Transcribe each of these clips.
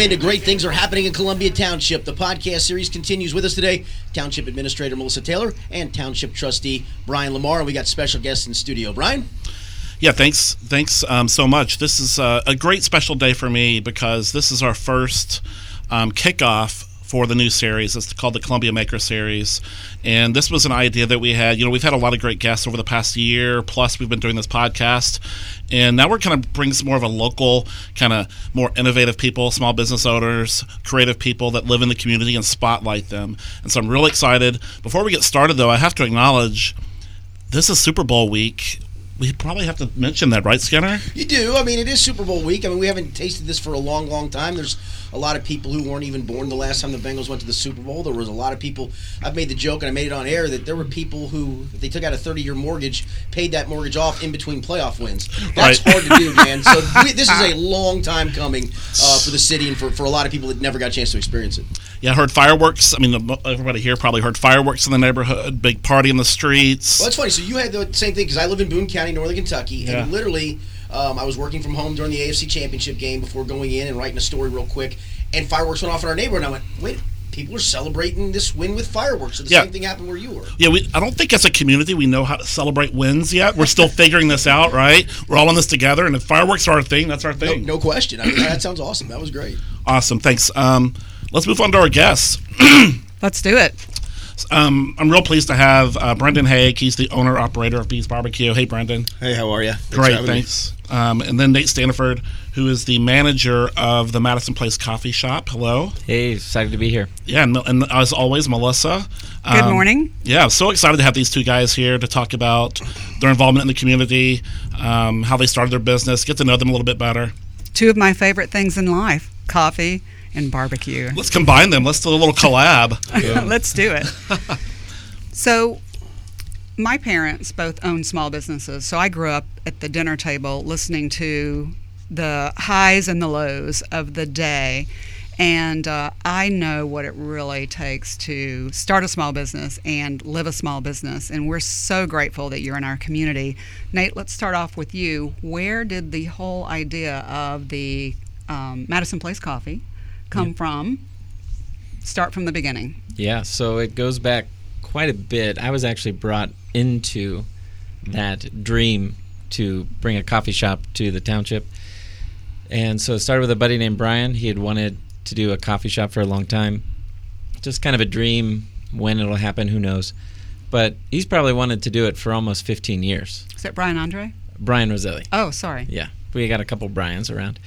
Into Great Things Are Happening in Columbia Township. The podcast series continues with us today. Township Administrator Melissa Taylor and Township Trustee Brian Lamar. We got special guests in studio. Brian? Yeah, thanks. Thanks um, so much. This is uh, a great special day for me because this is our first um, kickoff for the new series. It's called the Columbia Maker Series. And this was an idea that we had. You know, we've had a lot of great guests over the past year, plus, we've been doing this podcast. And now we're kind of bringing some more of a local, kind of more innovative people, small business owners, creative people that live in the community and spotlight them. And so I'm really excited. Before we get started, though, I have to acknowledge this is Super Bowl week we probably have to mention that, right, Skinner? You do. I mean, it is Super Bowl week. I mean, we haven't tasted this for a long, long time. There's a lot of people who weren't even born the last time the Bengals went to the Super Bowl. There was a lot of people. I've made the joke and I made it on air that there were people who, if they took out a 30-year mortgage, paid that mortgage off in between playoff wins. That's right. hard to do, man. So we, this is a long time coming uh, for the city and for, for a lot of people that never got a chance to experience it. Yeah, I heard fireworks. I mean, everybody here probably heard fireworks in the neighborhood, big party in the streets. Well, that's funny. So you had the same thing because I live in Boone County, Northern Kentucky, yeah. and literally, um, I was working from home during the AFC Championship game before going in and writing a story real quick, and fireworks went off in our neighborhood. And I went, wait, people are celebrating this win with fireworks. So the yeah. same thing happened where you were. Yeah, we. I don't think as a community we know how to celebrate wins yet. We're still figuring this out, right? We're all in this together, and if fireworks are our thing, that's our thing. No, no question. I mean, that sounds awesome. That was great. Awesome. Thanks. Um, let's move on to our guests. let's do it. Um, I'm real pleased to have uh, Brendan Haig. He's the owner operator of B's Barbecue. Hey, Brendan. Hey, how are you? Great, thanks. Um, and then Nate Staniford, who is the manager of the Madison Place Coffee Shop. Hello. Hey, excited to be here. Yeah, and, and as always, Melissa. Good um, morning. Yeah, so excited to have these two guys here to talk about their involvement in the community, um, how they started their business, get to know them a little bit better. Two of my favorite things in life coffee and barbecue. Let's combine them. Let's do a little collab. Let's do it. so, my parents both own small businesses, so I grew up at the dinner table listening to the highs and the lows of the day. And uh, I know what it really takes to start a small business and live a small business. And we're so grateful that you're in our community. Nate, let's start off with you. Where did the whole idea of the um, Madison Place Coffee come yeah. from? Start from the beginning. Yeah, so it goes back quite a bit. I was actually brought into that dream to bring a coffee shop to the township. And so it started with a buddy named Brian. He had wanted to do a coffee shop for a long time. Just kind of a dream. When it'll happen, who knows? But he's probably wanted to do it for almost 15 years. Is that Brian Andre? Brian Roselli. Oh, sorry. Yeah, we got a couple Brians around.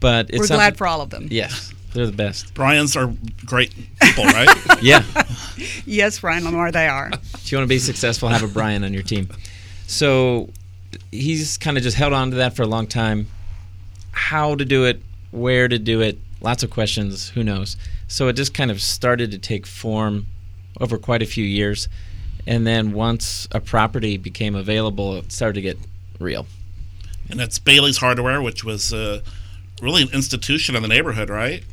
But we're glad for all of them. Yes, they're the best. Brian's are great people, right? yeah. yes, Brian Lamar, they are. If you want to be successful, have a Brian on your team. So he's kind of just held on to that for a long time. How to do it, where to do it, lots of questions, who knows. So it just kind of started to take form over quite a few years. And then once a property became available, it started to get real. And that's Bailey's Hardware, which was uh, really an institution in the neighborhood, right?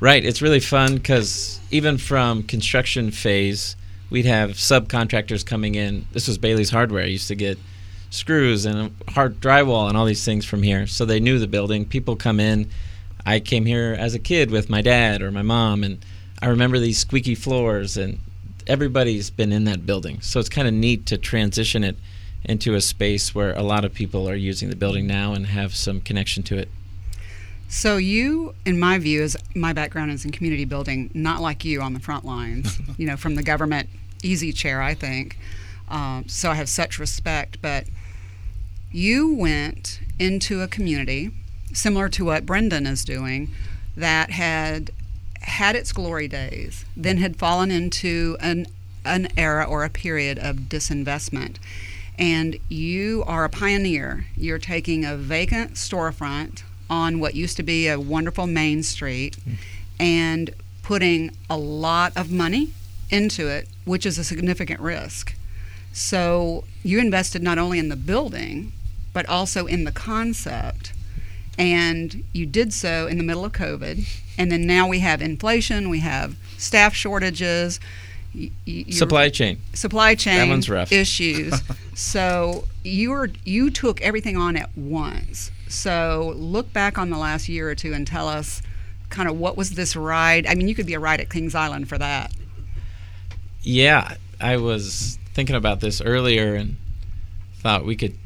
Right. It's really fun because even from construction phase, we'd have subcontractors coming in. This was Bailey's Hardware. I used to get screws and hard drywall and all these things from here. So they knew the building. People come in. I came here as a kid with my dad or my mom, and I remember these squeaky floors, and everybody's been in that building. So it's kind of neat to transition it into a space where a lot of people are using the building now and have some connection to it. So you, in my view, is my background is in community building, not like you on the front lines. you know, from the government easy chair, I think. Um, so I have such respect. But you went into a community similar to what Brendan is doing, that had had its glory days, then had fallen into an an era or a period of disinvestment. And you are a pioneer. You're taking a vacant storefront on what used to be a wonderful main street and putting a lot of money into it, which is a significant risk. So you invested not only in the building, but also in the concept. And you did so in the middle of COVID. And then now we have inflation, we have staff shortages, supply chain, supply chain that one's rough. issues. so you were you took everything on at once. So look back on the last year or two and tell us kind of what was this ride? I mean, you could be a ride at Kings Island for that. Yeah, I was thinking about this earlier and thought we could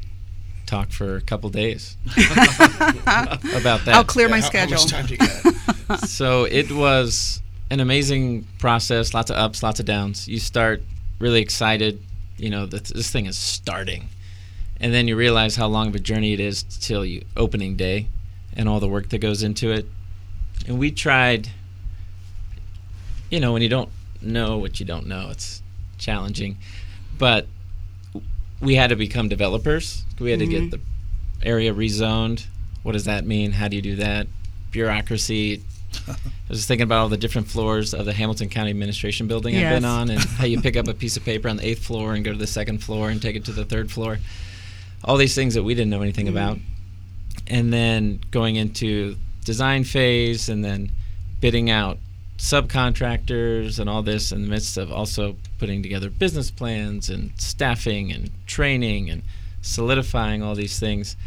talk for a couple days about that. I'll clear my How- schedule. How much time do you got? so it was an amazing process lots of ups lots of downs you start really excited you know that this thing is starting and then you realize how long of a journey it is till you opening day and all the work that goes into it. And we tried you know when you don't know what you don't know it's challenging. But we had to become developers. We had to get mm-hmm. the area rezoned. What does that mean? How do you do that? Bureaucracy. I was just thinking about all the different floors of the Hamilton County Administration Building I've been on, and how you pick up a piece of paper on the eighth floor and go to the second floor and take it to the third floor. All these things that we didn't know anything about, and then going into design phase, and then bidding out subcontractors and all this in the midst of also putting together business plans and staffing and training and solidifying all these things.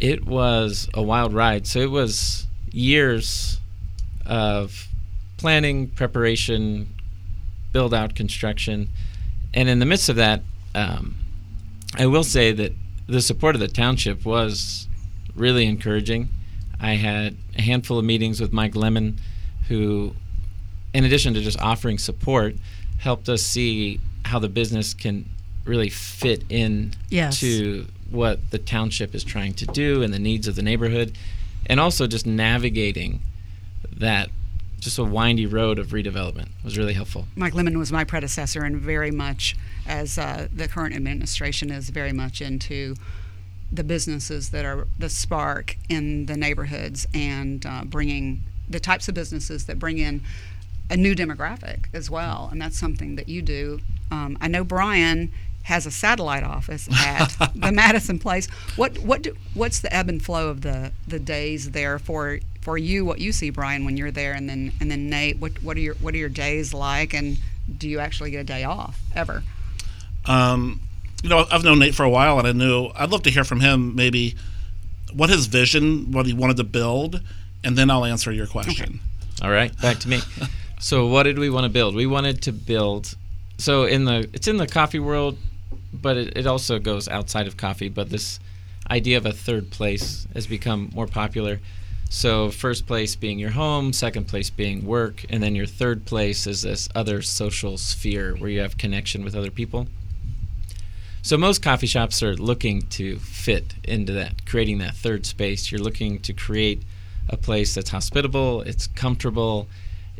It was a wild ride. So it was years of planning, preparation, build out, construction. And in the midst of that, um, I will say that the support of the township was really encouraging. I had a handful of meetings with Mike Lemon, who, in addition to just offering support, helped us see how the business can really fit in Yes. to what the township is trying to do and the needs of the neighborhood, and also just navigating that just a windy road of redevelopment It was really helpful. Mike Lemon was my predecessor, and very much, as uh, the current administration is very much into the businesses that are the spark in the neighborhoods and uh, bringing the types of businesses that bring in a new demographic as well. And that's something that you do. Um, I know Brian has a satellite office at the Madison Place. What what do, what's the ebb and flow of the, the days there for for you? What you see, Brian, when you're there, and then and then Nate. What what are your what are your days like? And do you actually get a day off ever? Um, you know, I've known Nate for a while, and I knew I'd love to hear from him maybe what his vision, what he wanted to build, and then I'll answer your question. All right, back to me. so, what did we want to build? We wanted to build. So, in the it's in the coffee world, but it, it also goes outside of coffee. But this idea of a third place has become more popular. So, first place being your home, second place being work, and then your third place is this other social sphere where you have connection with other people. So most coffee shops are looking to fit into that, creating that third space. You're looking to create a place that's hospitable, it's comfortable,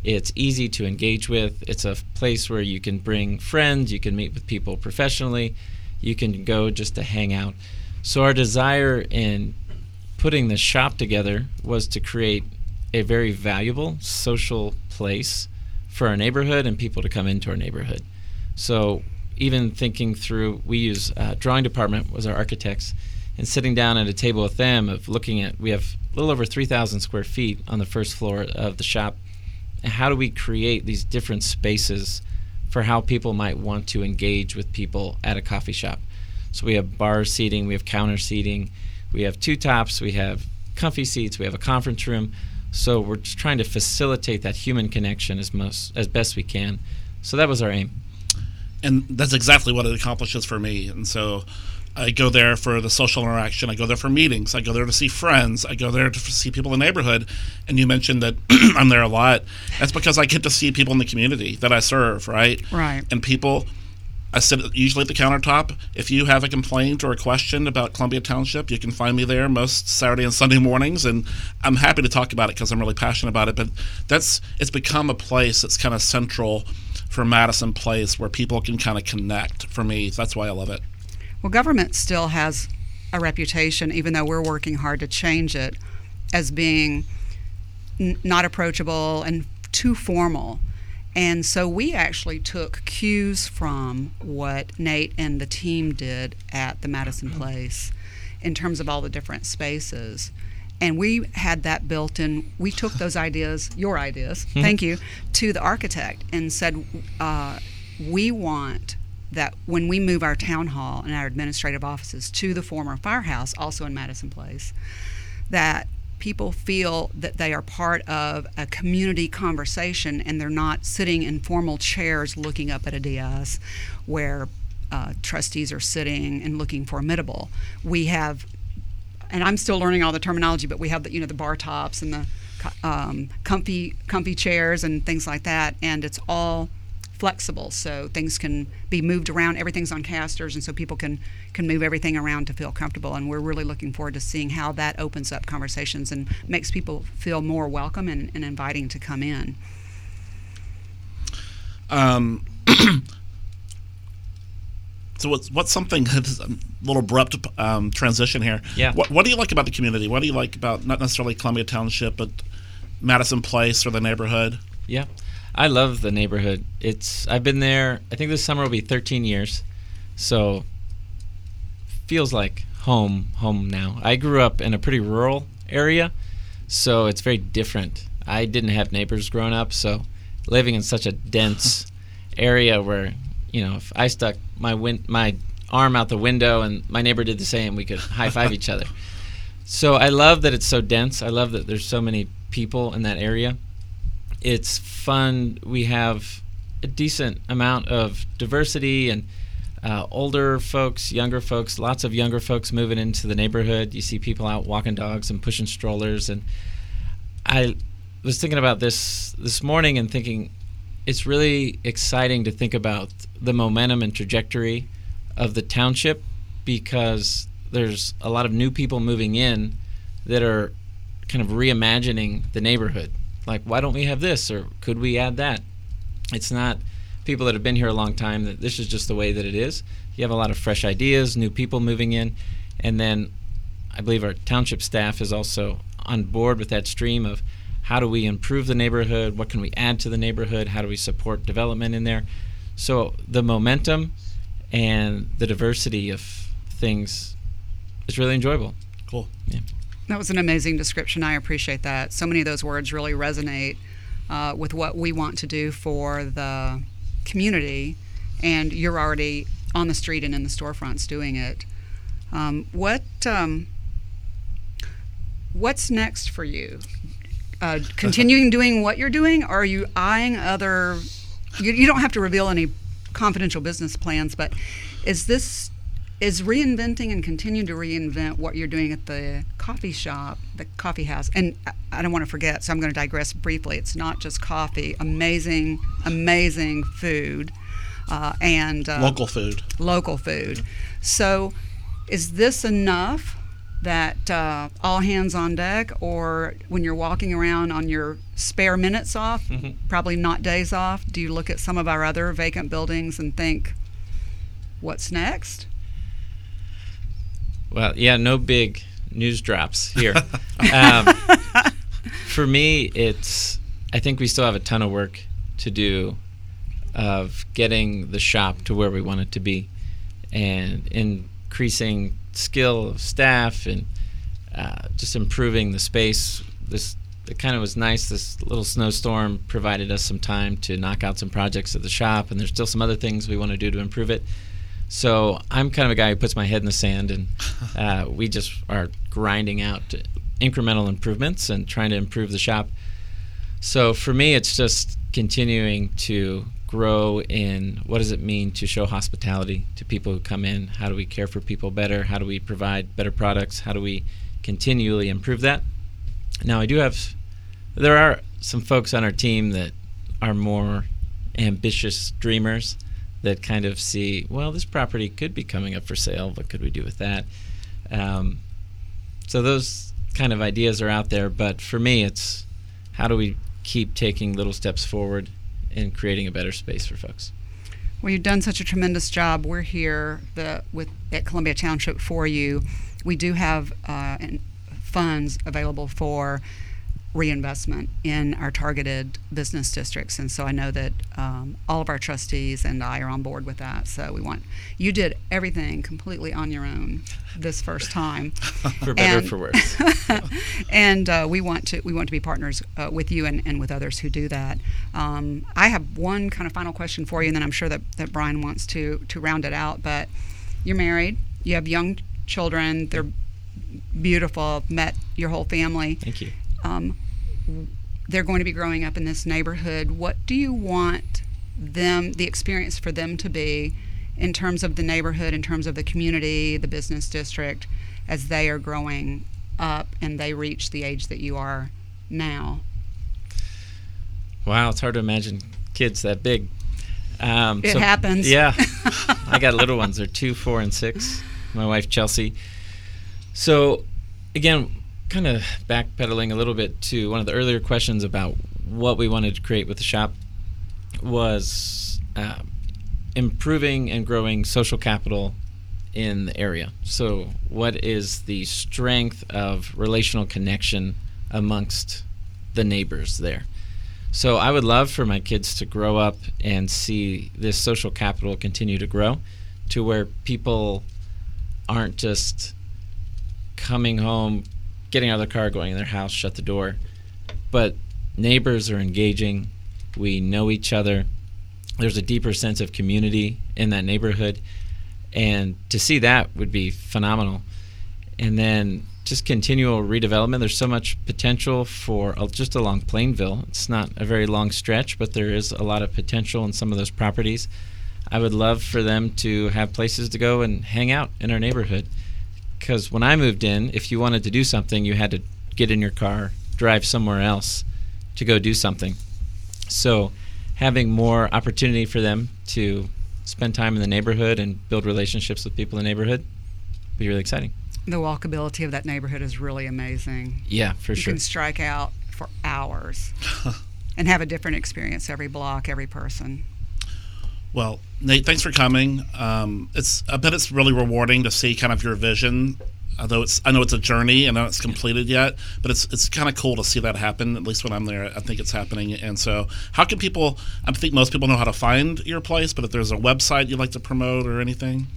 it's easy to engage with. It's a place where you can bring friends, you can meet with people professionally, you can go just to hang out. So our desire in putting the shop together was to create a very valuable social place for our neighborhood and people to come into our neighborhood. So even thinking through, we use uh, drawing department was our architects, and sitting down at a table with them of looking at we have a little over 3,000 square feet on the first floor of the shop. And how do we create these different spaces for how people might want to engage with people at a coffee shop? So we have bar seating, we have counter seating, we have two tops, we have comfy seats, we have a conference room. So we're trying to facilitate that human connection as most as best we can. So that was our aim. and that's exactly what it accomplishes for me. And so I go there for the social interaction. I go there for meetings. I go there to see friends. I go there to see people in the neighborhood. And you mentioned that I'm there a lot. That's because I get to see people in the community that I serve, right? Right. And people, I sit usually at the countertop. If you have a complaint or a question about Columbia Township, you can find me there most Saturday and Sunday mornings, and I'm happy to talk about it because I'm really passionate about it. But that's it's become a place that's kind of central for Madison Place where people can kind of connect. For me, that's why I love it. Well, government still has a reputation, even though we're working hard to change it, as being n- not approachable and too formal. And so we actually took cues from what Nate and the team did at the Madison Place in terms of all the different spaces. And we had that built in. We took those ideas, your ideas, thank you, to the architect and said, uh, we want that when we move our town hall and our administrative offices to the former firehouse, also in Madison Place, that people feel that they are part of a community conversation and they're not sitting in formal chairs looking up at a dais where uh, trustees are sitting and looking formidable. We have, and I'm still learning all the terminology, but we have the you know the bar tops and the um, comfy comfy chairs and things like that, and it's all flexible so things can be moved around. Everything's on casters and so people can can move everything around to feel comfortable and we're really looking forward to seeing how that opens up conversations and makes people feel more welcome and, and inviting to come in. Um, so what's what's something a little abrupt um, transition here. Yeah. What, what do you like about the community? What do you like about not necessarily columbia township but madison place or the neighborhood? Yeah I love the neighborhood. It's I've been there. I think this summer will be 13 years, so feels like home home now. I grew up in a pretty rural area, so it's very different. I didn't have neighbors growing up, so living in such a dense area where you know if I stuck my win- my arm out the window and my neighbor did the same, we could high five each other. So I love that it's so dense. I love that there's so many people in that area it's fun. We have a decent amount of diversity and uh, older folks, younger folks, lots of younger folks moving into the neighborhood. You see people out walking dogs and pushing strollers. And I was thinking about this this morning and thinking it's really exciting to think about the momentum and trajectory of the township because there's a lot of new people moving in that are kind of reimagining the neighborhood like why don't we have this? Or could we add that? It's not people that have been here a long time that this is just the way that it is. You have a lot of fresh ideas new people moving in. And then i believe our township staff is also on board with that stream of how do we improve the neighborhood? What can we add to the neighborhood? How do we support development in there? So the momentum and the diversity of things is really enjoyable. Cool. Yeah that was an amazing description. I appreciate that. So many of those words really resonate uh, with what we want to do for the community, and you're already on the street and in the storefronts doing it. Um, what um, what's next for you? Uh, continuing doing what you're doing, or are you eyeing other? You, you don't have to reveal any confidential business plans, but is this is reinventing and continuing to reinvent what you're doing at the coffee shop, the coffee house. And I don't want to forget, so I'm going to digress briefly. It's not just coffee, amazing, amazing food. Uh, and uh, local food. Local food. So, is this enough that uh, all hands on deck, or when you're walking around on your spare minutes off, mm-hmm. probably not days off, do you look at some of our other vacant buildings and think, what's next? Well, yeah, no big news drops here. um, for me, it's I think we still have a ton of work to do of getting the shop to where we want it to be, and increasing skill of staff and uh, just improving the space. This it kind of was nice. This little snowstorm provided us some time to knock out some projects at the shop, and there's still some other things we want to do to improve it. So I'm kind of a guy who puts my head in the sand, and uh, we just are grinding out incremental improvements and trying to improve the shop. So for me, it's just continuing to grow in what does it mean to show hospitality to people who come in? How do we care for people better? How do we provide better products? How do we continually improve that? Now, I do have, there are some folks on our team that are more ambitious dreamers that kind of see, well, this property could be coming up for sale. What could we do with that? Um, so those kind of ideas are out there. But for me, it's how do we keep taking little steps forward and creating a better space for folks? Well, you've done such a tremendous job. We're here the, with at Columbia Township for you. We do have uh, funds available for reinvestment in our targeted business districts. And so I know that um, all of our trustees and I are on board with that. So we want you did everything completely on your own this first time, for better and, for worse. and uh, we want to we want to be partners uh, with you and, and with others who do that. Um, I have one kind of final question for you, and then I'm sure that, that Brian wants to to round it out. But you're married, you have young children. They're beautiful. Met your whole family. Thank you. Um, they're going to be growing up in this neighborhood. What do you want them, the experience for them to be in terms of the neighborhood, in terms of the community, the business district, as they are growing up and they reach the age that you are now? Wow, it's hard to imagine kids that big. Um, It happens. Yeah, I got little ones. They're two, four, and six. My wife Chelsea. So, again, kind of backpedaling a little bit to one of the earlier questions about what we wanted to create with the shop was uh, improving and growing social capital in the area. So, what is the strength of relational connection amongst the neighbors there? So, I would love for my kids to grow up and see this social capital continue to grow to where people aren't just coming home, getting out of their car, going in their house, shut the door, but neighbors are engaging. We know each other. There's a deeper sense of community in that neighborhood. And to see that would be phenomenal. And then just continual redevelopment. There's so much potential for just along Plainville. It's not a very long stretch, but there is a lot of potential in some of those properties. I would love for them to have places to go and hang out in our neighborhood. Because when I moved in, if you wanted to do something, you had to get in your car, drive somewhere else to go do something. So, having more opportunity for them to spend time in the neighborhood and build relationships with people in the neighborhood would be really exciting. The walkability of that neighborhood is really amazing. Yeah, for you sure. You can strike out for hours and have a different experience every block, every person. Well, Nate, thanks for coming. Um, it's I bet it's really rewarding to see kind of your vision. Although it's I know it's a journey and it's completed yet, but it's it's kind of cool to see that happen. At least when I'm there, I think it's happening. And so, how can people? I think most people know how to find your place, but if there's a website you'd like to promote or anything,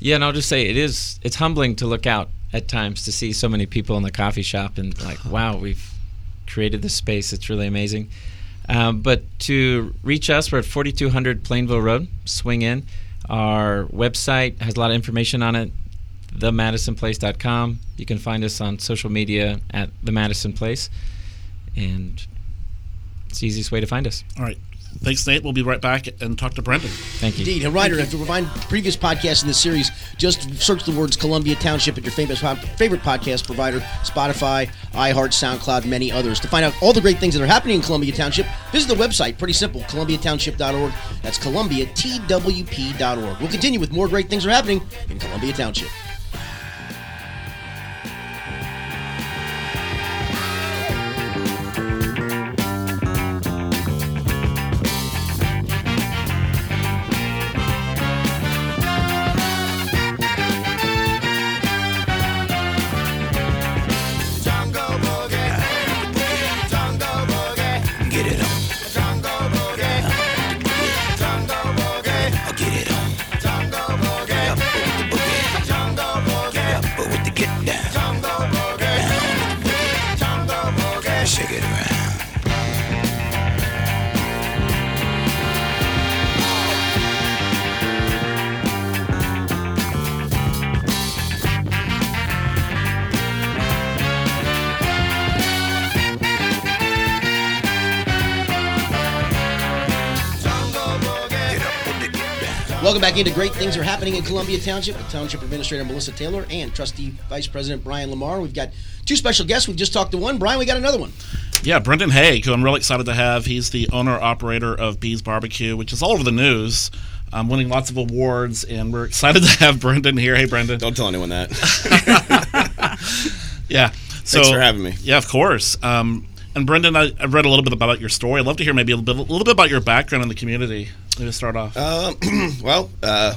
Yeah, and I'll just say it is it's humbling to look out at times to see so many people in the coffee shop and like, wow, we've created this space. It's really amazing. Um, but to reach us, we're at 4200 Plainville Road. Swing in. Our website has a lot of information on it. TheMadisonPlace.com. You can find us on social media at The Madison Place, and it's the easiest way to find us. all right. Thanks, Nate. We'll be right back and talk to Brendan. Thank you. Indeed. And Ryder, if you find previous podcasts in this series, just search the words Columbia Township at your famous favorite podcast provider, Spotify, iHeart, SoundCloud, many others. To find out all the great things that are happening in Columbia Township, visit the website. Pretty simple, columbiatownship.org. That's columbiatwp.org. We'll continue with more great things that are happening in Columbia Township. Welcome back into Great Things Are Happening in Columbia Township with Township Administrator Melissa Taylor and Trustee Vice President Brian Lamar. We've got two special guests. We've just talked to one. Brian, we got another one. Yeah, Brendan Haig, who I'm really excited to have. He's the owner operator of B's Barbecue, which is all over the news, um, winning lots of awards, and we're excited to have Brendan here. Hey, Brendan. Don't tell anyone that. Yeah. So, Thanks for having me. Yeah, of course. Um, and Brendan, I, I've read a little bit about your story. I'd love to hear maybe a little bit, a little bit about your background in the community. To start off. Um, well, uh,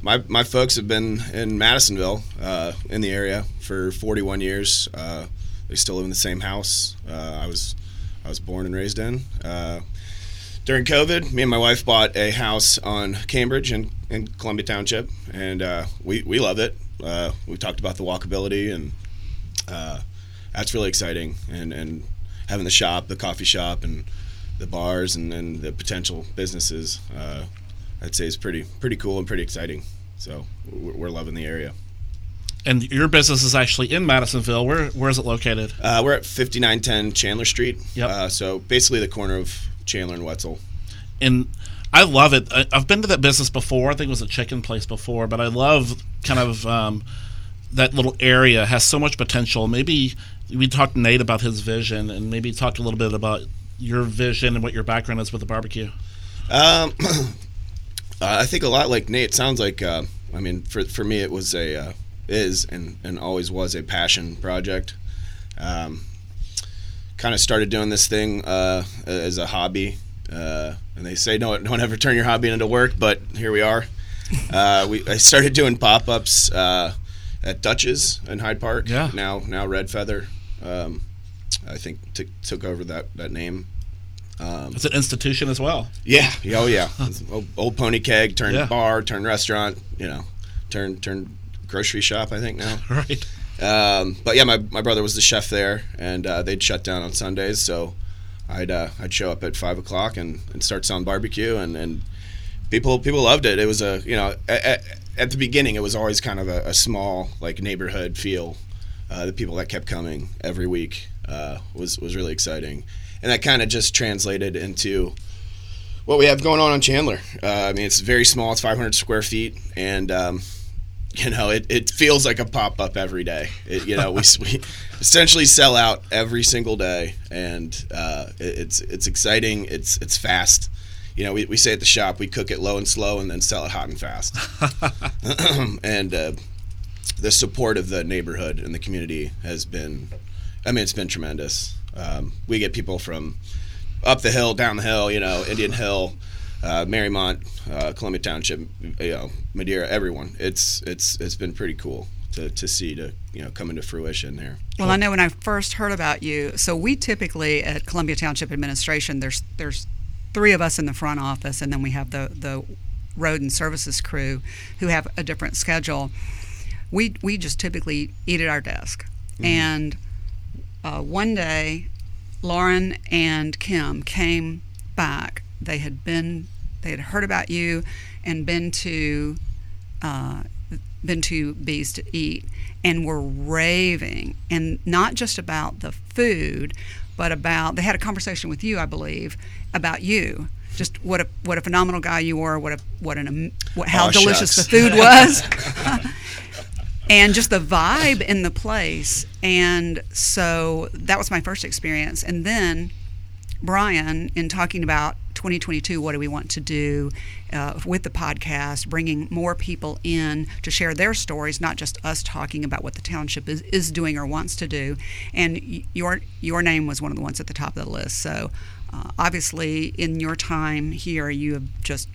my my folks have been in Madisonville, uh, in the area for 41 years. Uh, they still live in the same house uh, I was I was born and raised in. Uh, during COVID, me and my wife bought a house on Cambridge in, in Columbia Township, and uh, we we love it. Uh, we talked about the walkability, and uh, that's really exciting. And and having the shop, the coffee shop, and the bars and, and the potential businesses, uh, I'd say is pretty pretty cool and pretty exciting. So we're, we're loving the area. And your business is actually in Madisonville. Where where is it located? Uh, we're at 5910 Chandler Street. Yep. Uh, so basically the corner of Chandler and Whetsel. and I love it. I, I've been to that business before. I think it was a chicken place before, but I love kind of um, that little area has so much potential. Maybe we talked to Nate about his vision, and maybe talk a little bit about your vision and what your background is with the barbecue. Um, I think a lot like Nate. It sounds like uh, I mean, for for me, it was a uh, is and and always was a passion project. Um, kind of started doing this thing uh, as a hobby, uh, and they say don't don't ever turn your hobby into work, but here we are. Uh, we I started doing pop ups uh, at Dutch's in Hyde Park. Yeah. Now now Red Feather. Um, I think took took over that that name. Um, It's an institution as well. yeah. yeah, Oh yeah. old, old pony keg turned Yeah. bar, turned restaurant. You know, turned turned grocery shop. I think now. Right. Um, but yeah, my, my brother was the chef there, and uh, they'd shut down on Sundays, so I'd uh, I'd show up at five o'clock and, and start selling barbecue, and, and people people loved it. It was a you know at, at the beginning it was always kind of a, a small like neighborhood feel. Uh, the people that kept coming every week uh, was was really exciting, and that kind of just translated into what we have going on on Chandler. Uh, I mean, it's very small; it's 500 square feet, and um, you know, it, it feels like a pop up every day. It, you know, we, we essentially sell out every single day, and uh, it, it's it's exciting. It's it's fast. You know, we, we say at the shop we cook it low and slow, and then sell it hot and fast. and uh, the support of the neighborhood and the community has been, I mean, it's been tremendous. Um, we get people from up the hill, down the hill, you know, Indian Hill, uh, Mariemont, uh, Columbia Township, you know, Madeira, everyone. It's it's it's been pretty cool to, to see to you know come into fruition there. Well, I know when I first heard about you. So we typically at Columbia Township Administration, there's there's three of us in the front office, and then we have the the road and services crew who have a different schedule. We we just typically eat at our desk, and uh, one day, Lauren and Kim came back. They had been they had heard about you and been to uh, been to B's to Eat and were raving, and not just about the food, but about they had a conversation with you, I believe, about you. Just what a what a phenomenal guy you were. What a what an what, how Aw, delicious shucks. the food was. and just the vibe in the place. And so that was my first experience. And then Brian, in talking about 2022, what do we want to do uh, with the podcast, bringing more people in to share their stories, not just us talking about what the township is, is doing or wants to do. And your your name was one of the ones at the top of the list. So uh, obviously, in your time here, you have just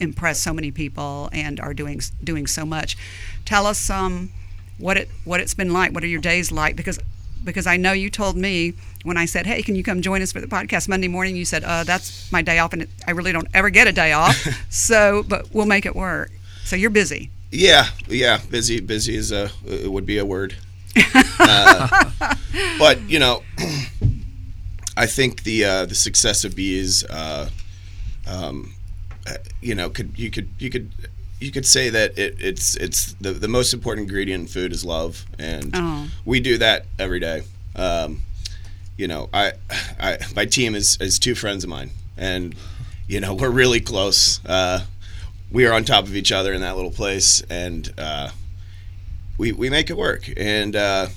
impressed so many people and are doing doing so much. Tell us um, what it what it's been like. What are your days like? Because because I know you told me when I said, "Hey, can you come join us for the podcast Monday morning?" You said, uh, "That's my day off, and I really don't ever get a day off." so, but we'll make it work. So you're busy. Yeah, yeah, busy. Busy is a it would be a word. Uh, but you know, I think the uh, the success of B's, uh, um, you know, could you could you could you could say that it, it's it's the the most important ingredient in food is love, and Oh. we do that every day. Um, you know, I, I my team is is two friends of mine, and you know we're really close. Uh, we are on top of each other in that little place, and uh, we we make it work. And uh,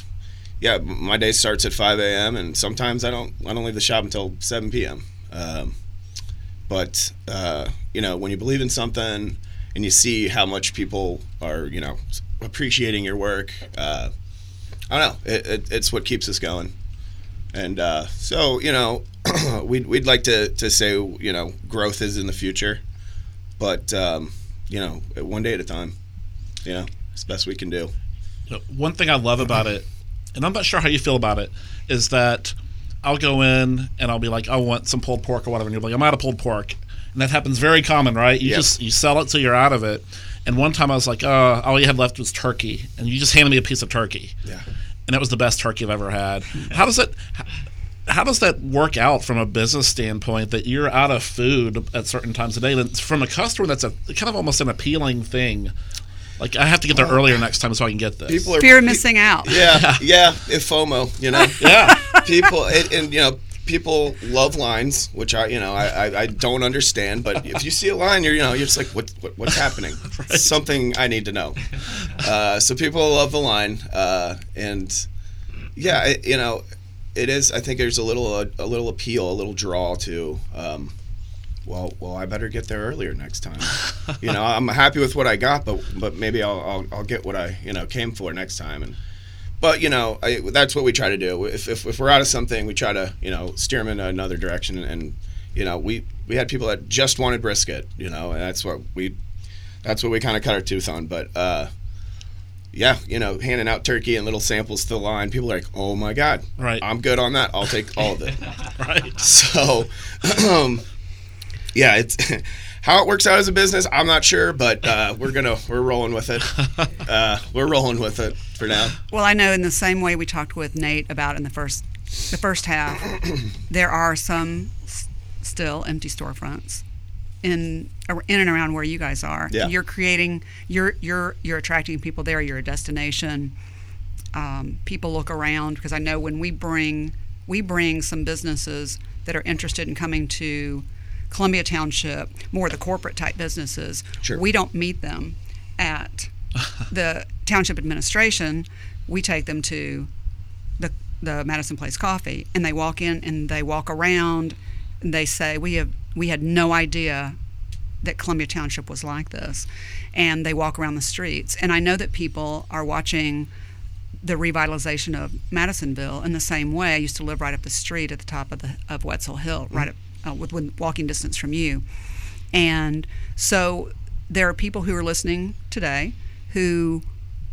yeah, my day starts at 5 a.m. and sometimes I don't I don't leave the shop until 7 p.m. Um, but uh, you know, when you believe in something and you see how much people are you know appreciating your work, uh, I don't know. It, it, it's what keeps us going. And uh, so you know, we'd we'd like to to say you know growth is in the future, but um, you know one day at a time. You know, it's the best we can do. One thing I love about it, and I'm not sure how you feel about it, is that I'll go in and I'll be like, I want some pulled pork or whatever, and you're like, I'm out of pulled pork, and that happens very common, right? You Yeah. just you sell it till you're out of it. And one time I was like, oh, all you had left was turkey, and you just handed me a piece of turkey, Yeah. and it was the best turkey I've ever had. How does it? How does that work out from a business standpoint that you're out of food at certain times of day? And from a customer, that's a kind of almost an appealing thing. Like I have to get there earlier next time so I can get this. People are Fear of missing out. Yeah, yeah. If FOMO, you know, yeah. People and, and you know people love lines, which I you know I, I, I don't understand. But if you see a line, you're you know you're just like what, what what's happening? Something I need to know. Uh, so people love the line, uh, and yeah, it, you know, it is. I think there's a little a, a little appeal, a little draw to. Um, well, well, I better get there earlier next time. you know, I'm happy with what I got, but but maybe I'll, I'll I'll get what I you know came for next time. And but you know, I, that's what we try to do. If, if if we're out of something, we try to you know steer them in another direction. And you know, we we had people that just wanted brisket. You know, and that's what we that's what we kind of cut our tooth on. But uh, yeah, you know, handing out turkey and little samples to the line, people are like, "Oh my god, Right. I'm good on that. I'll take all of it." Right. So, um, yeah, it's how it works out as a business. I'm not sure, but uh, we're gonna we're rolling with it. Uh, we're rolling with it for now. Well, I know in the same way we talked with Nate about in the first the first half, there are some s- still empty storefronts in in and around where you guys are. Yeah. You're creating you're you're you're attracting people there. You're a destination. Um, people look around because I know when we bring we bring some businesses that are interested in coming to Columbia Township, more the corporate type businesses. Sure. We don't meet them at the township administration. We take them to the the Madison Place Coffee, and they walk in and they walk around. And they say, "We have we had no idea that Columbia Township was like this," and they walk around the streets. And I know that people are watching the revitalization of Madisonville in the same way. I used to live right up the street at the top of the of Whetsel Hill, right mm-hmm. up uh, within walking distance from you, and so there are people who are listening today who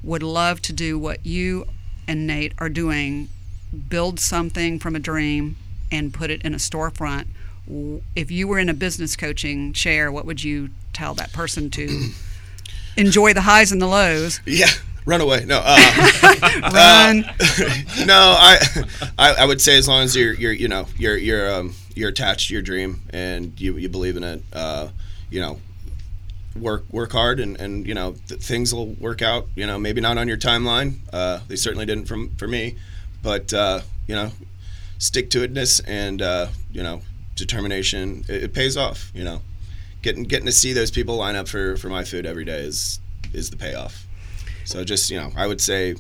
would love to do what you and Nate are doing, build something from a dream and put it in a storefront. If you were in a business coaching chair, what would you tell that person to enjoy the highs and the lows? Yeah, run away. No, uh, Run. no. I, I I would say as long as you're you're you know you're you're um you're attached to your dream and you you believe in it. Uh, you know, work work hard and and you know th- things will work out. You know, maybe not on your timeline. Uh, they certainly didn't from for me, but uh, you know, stick to itness and uh, you know determination. It, it pays off. You know, getting getting to see those people line up for for my food every day is is the payoff. So just you know, I would say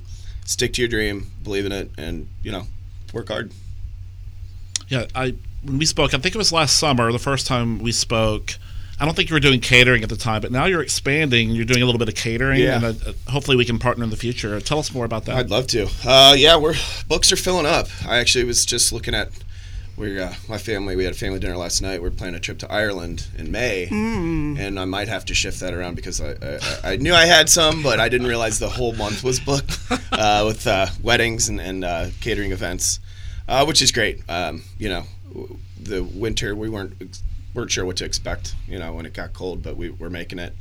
stick to your dream, believe in it, and you know, work hard. Yeah, I when we spoke, I think it was last summer, the first time we spoke. I don't think you were doing catering at the time, but now you're expanding. You're doing a little bit of catering, Yeah. and uh, hopefully we can partner in the future. Tell us more about that. I'd love to. Uh, yeah, we're books are filling up. I actually was just looking at. We uh, my family we had a family dinner last night. We're planning a trip to Ireland in May, and I might have to shift that around because I, I, I knew I had some, but I didn't realize the whole month was booked uh, with uh, weddings and, and uh, catering events, uh, which is great. Um, you know, w- the winter we weren't weren't sure what to expect. You know, when it got cold, but we were making it.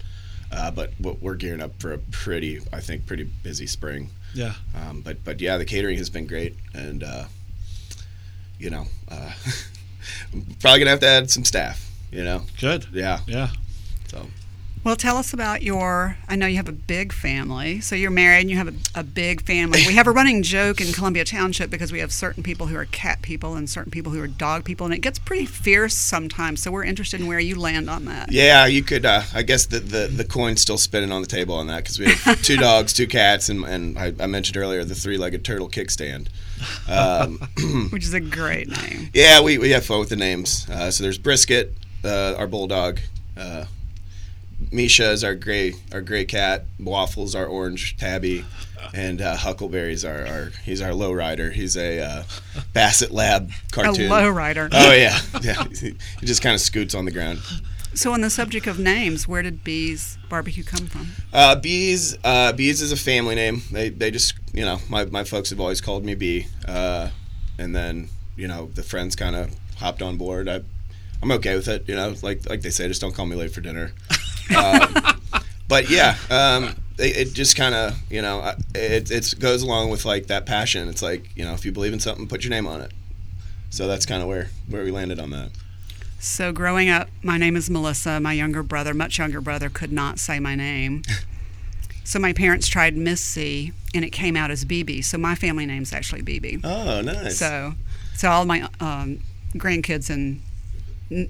Uh, but we're gearing up for a pretty, I think, pretty busy spring. yeah, Um, but but yeah, the catering has been great, and uh, you know, uh, probably gonna have to add some staff. You know, good. yeah. Yeah, So Well, tell us about your. I know you have a big family, so you're married and you have a, a big family. We have a running joke in Columbia Township because we have certain people who are cat people and certain people who are dog people, and it gets pretty fierce sometimes. So we're interested in where you land on that. yeah, you could. Uh, I guess the, the the coin's still spinning on the table on that because we have two dogs, two cats, and and I, I mentioned earlier the three-legged turtle kickstand. Um, Which is a great name. Yeah, we, we have fun with the names. Uh, so there's Brisket, uh, our bulldog. Uh, Misha is our gray our gray cat. Waffles our orange tabby, and uh, Huckleberry's our, our he's our low rider. He's a uh, Basset Lab cartoon. A low rider. Oh yeah, yeah. He just kind of scoots on the ground. So on the subject of names, where did B's Barbecue come from? Uh, B's, uh, B's is a family name. They, they just, you know, my, my folks have always called me Bee. Uh, and then, you know, the friends kind of hopped on board. I, I'm okay with it. You know, like like they say, just don't call me late for dinner. um, but yeah, um, it, it just kind of, you know, it it goes along with like that passion. It's like, you know, if you believe in something, put your name on it. So that's kind of where where we landed on that. So growing up, my name is Melissa. My younger brother, much younger brother, could not say my name. So my parents tried Missy, and it came out as BB. So my family name's actually BB. Oh, nice. So, so all my um, grandkids and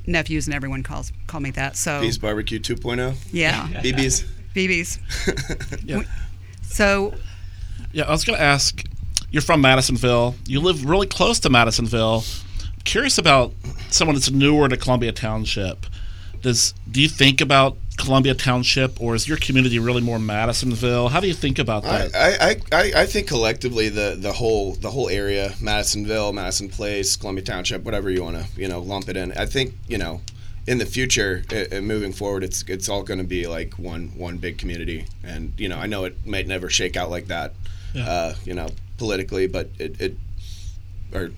nephews and everyone calls call me that. So B's Barbecue 2.0. yeah, BB's. BBs. Yeah. So Yeah, I was going to ask. You're from Madisonville. You live really close to Madisonville. Curious about someone that's newer to Columbia Township. Does do you think about Columbia Township, or is your community really more Madisonville? How do you think about that? I, I, I- I think collectively the, the whole the whole area, Madisonville, Madison Place, Columbia Township, whatever you want to you know lump it in. I think you know in the future uh, moving forward, it's it's all going to be like one one big community. And you know I know it might never shake out like that, Yeah. uh, you know politically, but it, it or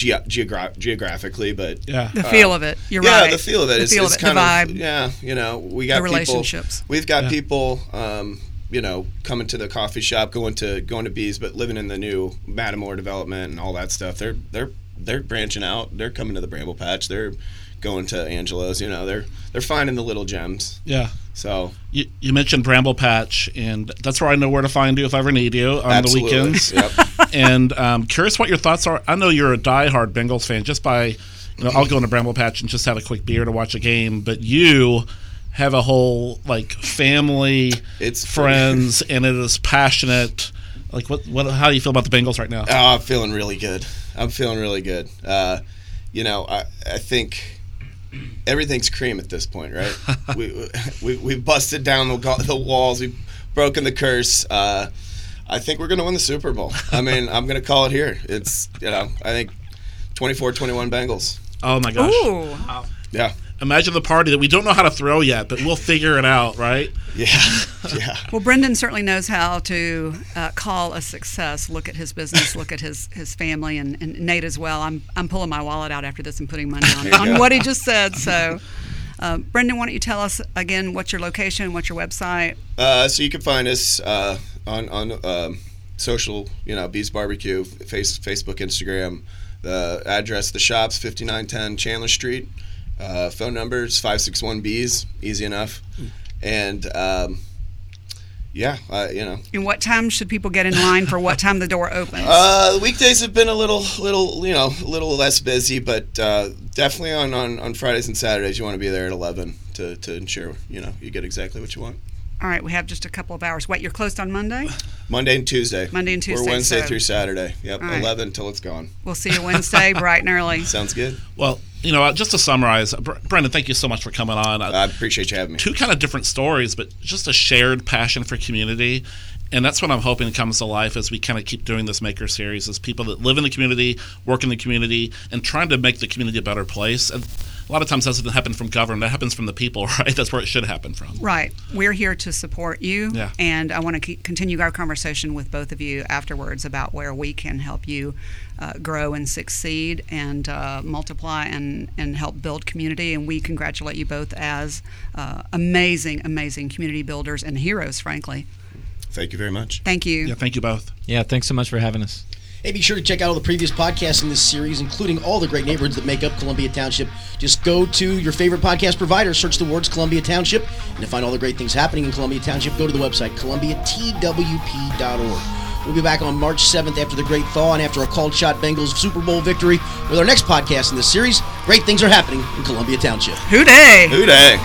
ge- geogra- geographically, but yeah. the feel of it. You're yeah, right. Yeah, the feel of it. The it's, feel it's of it. The kind vibe. yeah, you know, we got The people. We've got Yeah. people, um, you know, coming to the coffee shop, going to going to B's, but living in the new Matamore development and all that stuff. They're they're they're branching out. They're coming to the Bramble Patch. They're going to Angelo's. You know, they're they're finding the little gems. yeah. So You, you mentioned Bramble Patch, and that's where I know where to find you if I ever need you on absolutely, the weekends. Yep. and um, curious what your thoughts are. I know you're a diehard Bengals fan. Just by, you know, I'll go into Bramble Patch and just have a quick beer to watch a game. But you have a whole like family, It's friends, and it is passionate. Like what? What? How do you feel about the Bengals right now? Oh, I'm feeling really good. I'm feeling really good. Uh, you know, I, I think everything's cream at this point, right? we, we we've busted down the, the walls. We've broken the curse. Uh, I think we're going to win the Super Bowl. I mean, I'm going to call it here. It's you know, I think 24-21 Bengals. Oh my gosh! Ooh. Yeah, Imagine the party that we don't know how to throw yet, but we'll figure it out, right? yeah, yeah. Well, Brendan certainly knows how to uh, call a success. Look at his business, look at his, his family, and, and Nate as well. I'm, I'm pulling my wallet out after this and putting money on, on what he just said. So, uh, Brendan, why don't you tell us again what's your location, what's your website? Uh, so you can find us uh, on on um, social, you know, B's Barbecue, face, Facebook, Instagram. The address, the shops, fifty nine ten Chandler Street. Uh, phone numbers five six one B's, easy enough. And um, yeah, uh, you know, And what time should people get in line for what time the door opens? uh, weekdays have been a little, little, you know, a little less busy, but uh, definitely on, on, on Fridays and Saturdays, you want to be there at eleven to, to ensure you know you get exactly what you want. All right, we have just a couple of hours. Wait, you're closed on Monday? Monday and Tuesday. Monday and Tuesday, We're Wednesday so- through Saturday. Yep, All right. eleven until it's gone. We'll see you Wednesday, bright and early. Sounds good. Well, you know, uh, just to summarize, Brendan, thank you so much for coming on. I appreciate you having me. two kind of different stories, but just a shared passion for community. And that's what I'm hoping comes to life as we kind of keep doing this Maker series is people that live in the community, work in the community, and trying to make the community a better place. And a lot of times that doesn't happen from government, that happens from the people, right? That's where it should happen from. Right. We're here to support you. Yeah. And I want to continue our conversation with both of you afterwards about where we can help you uh, grow and succeed and uh, multiply and, and help build community. And we congratulate you both as uh, amazing, amazing community builders and heroes, frankly. Thank you very much. Thank you. Yeah, thank you both. Yeah, thanks so much for having us. Hey, be sure to check out all the previous podcasts in this series, including all the great neighborhoods that make up Columbia Township. Just go to your favorite podcast provider, search the words Columbia Township, and to find all the great things happening in Columbia Township, go to the website, columbiatwp.org. We'll be back on March 7th after the Great Thaw and after a called shot Bengals Super Bowl victory with our next podcast in this series. Great things are happening in Columbia Township. Who Dey? Who Dey?